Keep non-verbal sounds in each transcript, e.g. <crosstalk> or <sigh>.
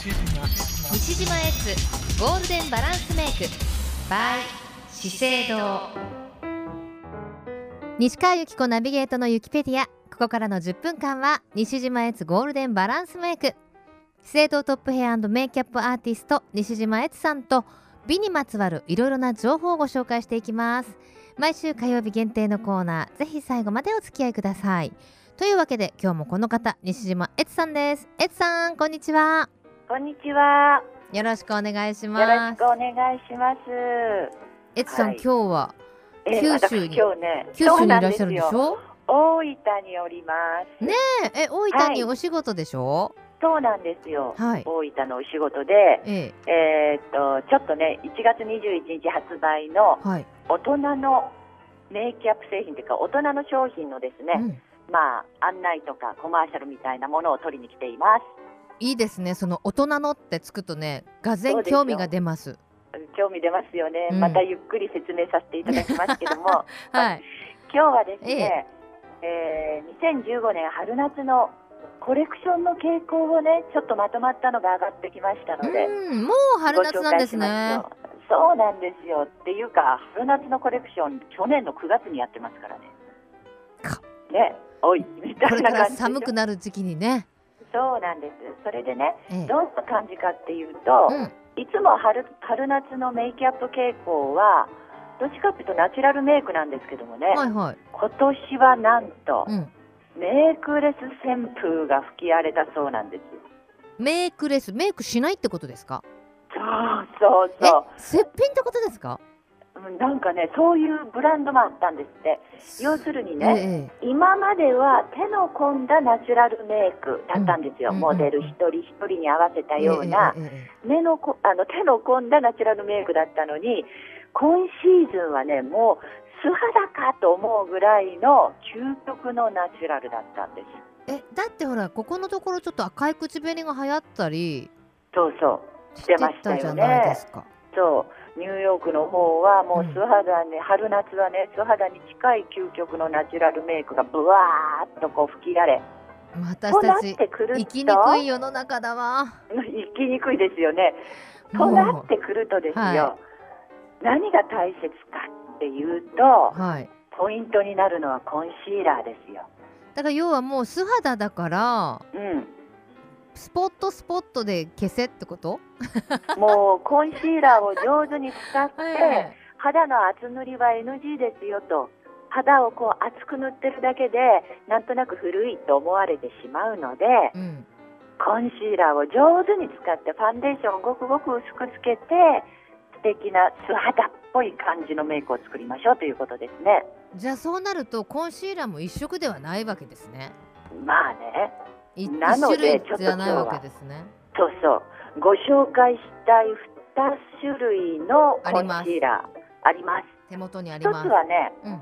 西島エツゴールデンバランスメイク by 資生堂。西川由紀子ナビゲートのユキペディアここからの10分間は西島エツゴールデンバランスメイク。資生堂トップヘアメイキャップアーティスト西島エツさんと美にまつわるいろいろな情報をご紹介していきます。毎週火曜日限定のコーナーぜひ最後までお付き合いください。というわけで今日もこの方西島エツさんです。エツさんこんにちは。こんにちは。よろしくお願いしよろますしくお願いします。エツさん、はい。今日はえ九州に私今日ね、九州にいらっしゃるんでしょ？大分におります。ねえ。え大分にお仕事でしょ？そうなんですよ。はい。大分のお仕事で、ええ。えーっとちょっとね、1月21日発売のはい、大人のメイキャップ製品というか大人の商品のですね、うん、まあ案内とかコマーシャルみたいなものを取りに来ています。いいですね。その大人のってつくとねがぜ興味が出ます。興味出ますよね。うん。またゆっくり説明させていただきますけども、<laughs> はい。今日はですね、えー2015年春夏のコレクションの傾向をねちょっとまとまったのが上がってきましたので、うんもう春夏なんですね。そうなんですよ。っていうか春夏のコレクション去年の9月にやってますからね。か。ね。おいみたいな感じ寒くなる時期にね、そうなんです。それでねええ。どんな感じかっていうと、うん。いつも春春夏のメイキャップ傾向はどっちかっていうとナチュラルメイクなんですけどもね、はいはい、今年はなんと、うん、メイクレス旋風が吹き荒れたそうなんです。メイクレスメイクしないってことですか？そうそうえそう。すっぴんってことですか？うん。なんかね、そういうブランドもあったんですって。要するにね、え今までは手の込んだナチュラルメイクだったんですよ。うんモデル一人一人に合わせたえような、ええええ目のこあの手の込んだナチュラルメイクだったのに、今シーズンはね、もう素肌かと思うぐらいの究極のナチュラルだったんです。ええだってほらここのところちょっと赤い口紅が流行ったりそうそう。してましたよねたじゃないですかそうニューヨークの方はもう素肌ね、春夏はね素肌に近い究極のナチュラルメイクがブワーッとこう吹き荒れ。私たち生きにくい世の中だわ。生きにくいですよね。となってくるとですよ、は何が大切かっていうとはい。ポイントになるのはコンシーラーですよ。だから要はもう素肌だからうんスポットスポットで消せってこと？もうコンシーラーを上手に使って、え肌の厚塗りは NG ですよと。肌をこう厚く塗ってるだけでなんとなく古いと思われてしまうのでえうん。コンシーラーを上手に使ってファンデーションをごくごく薄くつけて素敵な素肌っぽい感じのメイクを作りましょうということですね。じゃあそうなるとコンシーラーも一色ではないわけですね。まあねなのでちょっと今日はね。そうそう。ご紹介したい2種類のコンシーラーあります。手元にあり一つますはねうん。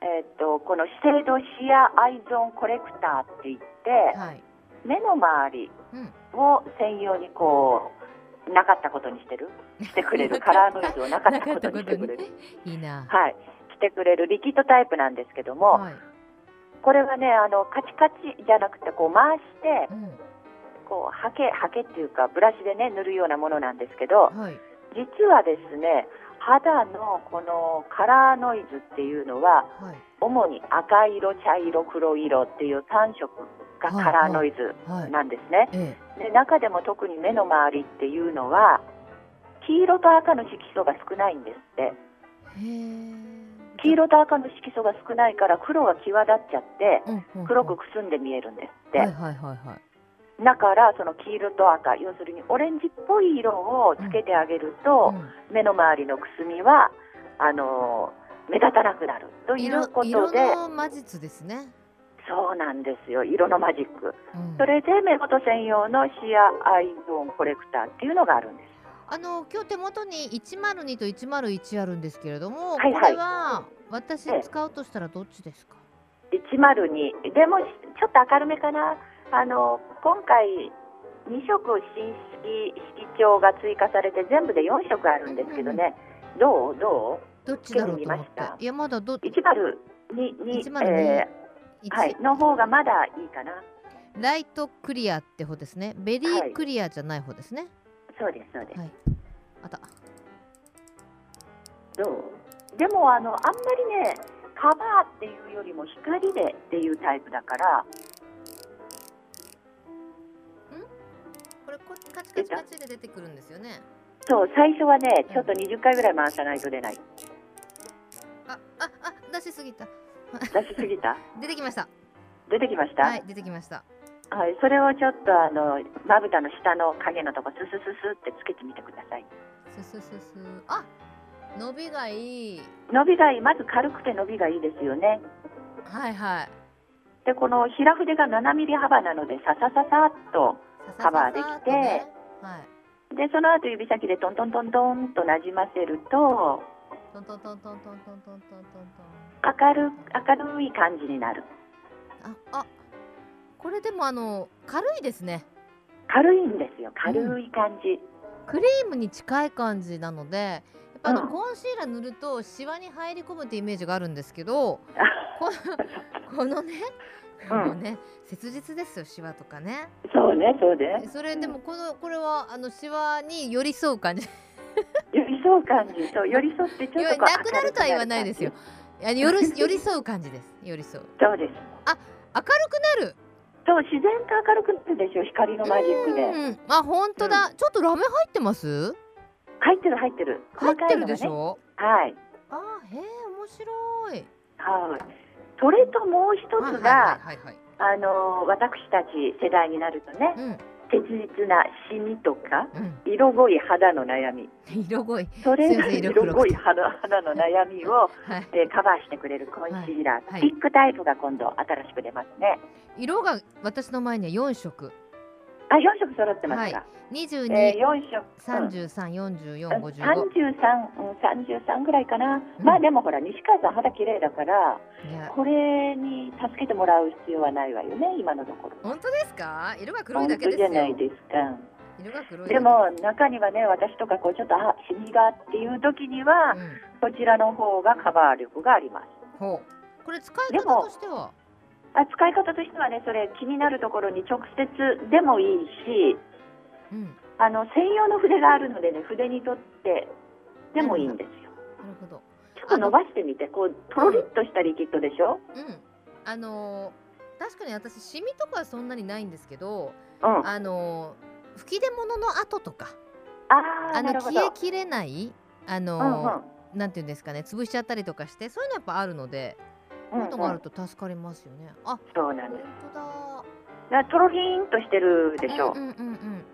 えっとこの資生堂シアアイゾンコレクターって言ってはい。目の周りうん。を専用にこうなかったことにしてる？してくれる？<laughs> カラーノイズをなかったことにしてくれる？いいな。はい。してくれるリキッドタイプなんですけども、はいこれはねあのカチカチじゃなくてこう回してうん。こうハケハケっていうかブラシでね塗るようなものなんですけどはい。実はですね肌のこのカラーノイズっていうのははい。主に赤色茶色黒色っていう3色がカラーノイズはいなんですね、えで中でも特に目の周りっていうのは黄色と赤の色素が少ないんですって黄色と赤の色素が少ないから黒が際立っちゃって黒くくすんで見えるんですって、だからその黄色と赤要するにオレンジっぽい色をつけてあげると、うん。目の周りのくすみはあのー目立たなくなるという色こと色での魔術ですね、そうなんですよ。色のマジック。うん。それで目元専用のシアアイゾーンコレクターっていうのがあるんですあの今日手元に102と101あるんですけれども、はいはい。これは私え。え使うとしたらどっちですか、102でもちょっと明るめかな。あの今回2色新式色調が追加されて全部で4色あるんですけどね、どう？どどっちだろうと思った。いやまだどう102に、102え一ーはい、の方がまだいいかな。ライトクリアって方ですね。ベリークリアじゃない方ですねそうですそうです、はい。あった。どう。でもあのあんまりねカバーっていうよりも光でっていうタイプだから。これこカチカチカチで出てくるんですよね。そう最初はねちょっと20回ぐらい回さないと出ない。あああ出しすぎた。出しすぎた？<laughs> 出てきました。出てきました、はい出てきましたはい、それをちょっとあのまぶたの下の影のとこススススってつけてみてください。スススス。あ伸びがいい。伸びがいい。まず軽くて伸びがいいですよね。はいはい。でこの平筆が7ミリ幅なのでささささっとカバーできてね。はい。でその後指先でトントントントンとなじませるとトントントントントントントントントン。明る明るい感じになる。ああこれでもあの軽いですね。軽いんですよ。軽い感じ、クリームに近い感じなのであの、うん。コンシーラー塗るとシワに入り込むってイメージがあるんですけど <laughs> こ <laughs> このねこのね、切実ですよシワとかね。そうねそうね。それでもこのこれはあのシワに寄り添う感じ。<laughs> 寄り添う感じ。そう寄り添ってちょっとなくなるとは言わないですよ。寄る寄り添う感じです。寄り添う。そうです。明るくなるそう自然と明るくなるでしょ光のマジックで。うんあ本当だ、ちょっとラメ入ってます？入ってる入ってる。入ってるでし細ょ、かい。のがねあへえ面白い。はい。はいそれともう一つが、はいはいはいはいあの私たち世代になるとねうん切実なシミとかうん。色濃い肌の悩み。色濃いそれすいません色濃い肌肌の悩みを、はい。えーカバーしてくれるコンシーラー、はい。スティックタイプが今度新しく出ますね。色が私の前には4色あ4色揃ってますか、え22、ー、4色。33、44、うん。55 33、うん、33ぐらいかな、うん。まあでもほら西川さん肌綺麗だからこれに助けてもらう必要はないわよね今のところ。本当ですか？色が黒い本だけですよ。当じゃないですか。色が黒いでも中にはね私とかこうちょっとあシミがっていう時にはうん、こちらの方がカバー力があります。ほう。これ使い方としては？あ使い方としてはねそれ気になるところに直接でもいいしうん。あの専用の筆があるのでね筆に取ってでもいいんですよ。なるほど。ちょっと伸ばしてみてこうとろりっとしたリキッドでしょ？うん。あのー確かに私シミとかはそんなにないんですけどうん。ああのー吹き出物の跡とかああの消えきれないあのうんうん。ーなんていうんですかね潰しちゃったりとかしてそういうのやっぱあるのでこういうのがあると助かりますよね、あ本そうなんです。当だ。だからとろりーんとしてるでしょ、うんうんうんうん。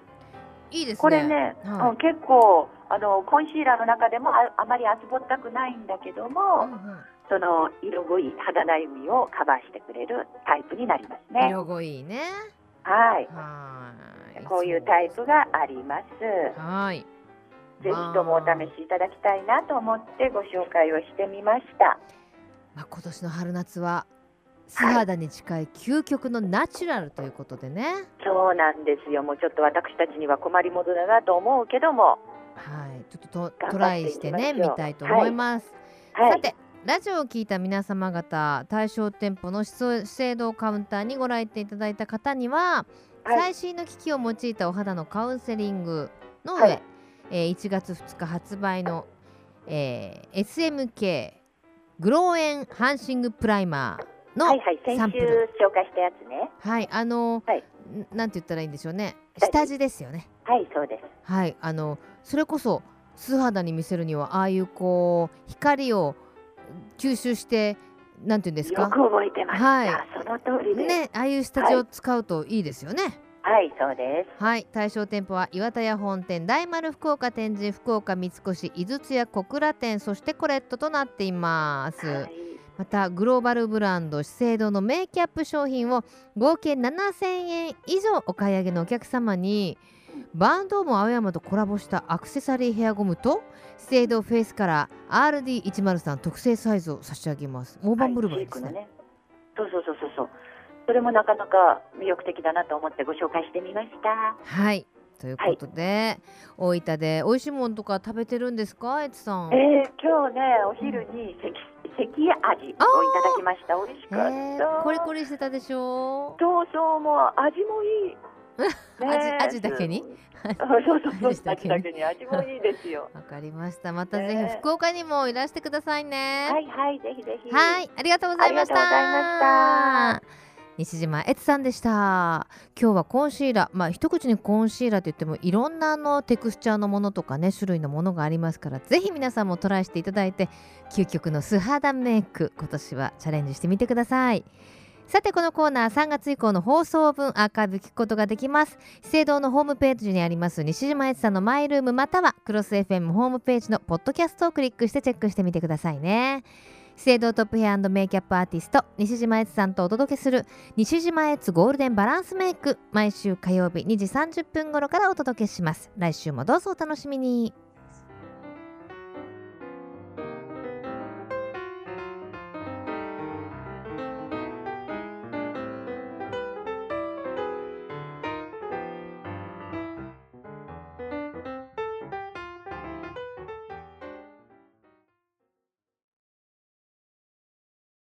いいですね。これね、はい。うん結構あのコンシーラーの中でもああまり厚ぼったくないんだけども、うんうん。その色濃い肌悩みをカバーしてくれるタイプになりますね。色濃いね。はい。はい。こういうタイプがあります。はい。ぜひともお試しいただきたいなと思ってご紹介をしてみました。まあ、今年の春夏は素肌に近い究極のナチュラルということでね、そうなんですよ。もうちょっと私たちには困りものだなと思うけども、はい、ちょっとトライしてね見たいと思います、はい。さてラジオを聞いた皆様方対象店舗の資生堂カウンターにご来店いただいた方には、はい。最新の機器を用いたお肌のカウンセリングの上、はい。えー1月2日発売の、えー SMK グローエンハンシングプライマーの、はいはい。先週紹介したやつね。はい、あの、はいんなんて言ったらいいんでしょうね。下地ですよね。はい、そうです。はい、あの、それこそ素肌に見せるには、ああいうこう光を吸収して、なんて言うんですか？よく覚えてました。はいその通り。ね、ああいう下地を使うといいですよね。はい、そうです。はい、対象店舗は岩田屋本店、大丸福岡天神、福岡三越、井筒屋小倉店、そしてコレットとなっています。はい。またグローバルブランド資生堂のメイキャップ商品を合計7000円以上お買い上げのお客様にバンドーム青山とコラボしたアクセサリーヘアゴムと資生堂フェイスカラー RD103 特製サイズを差し上げます大盤振る舞いですね,、はい。そうそうそうそうそれもなかなか魅力的だなと思ってご紹介してみました。はい。ということで、大分で美味しいものとか食べてるんですか？エツさん、えー、今日ねお昼に関関味をいただきました。美味しかった。えー、コリコリしてたでしょ？そうそうもう味もいい。<laughs> ね味味だけに？そうそうそう味だけに。<laughs> 味もいいですよ。わかりました。またぜひね福岡にもいらしてくださいね。はいはいぜひぜひ。はい、ありがとうございました。ありがとうございま西島悦さんでした。今日はコンシーラー、まあ一口にコンシーラーといってもいろんなあのテクスチャーのものとかね種類のものがありますから、ぜひ皆さんもトライしていただいて、究極の素肌メイク今年はチャレンジしてみてください。さてこのコーナー3月以降の放送分アーカイブ聞くことができます資生堂のホームページにあります西島悦さんのマイルームまたはクロス FM ホームページのポッドキャストをクリックしてチェックしてみてくださいね資生堂トップヘアメイキャップアーティスト西島悦さんとお届けする西島悦ゴールデンバランスメイク毎週火曜日2時30分頃からお届けします。来週もどうぞお楽しみに。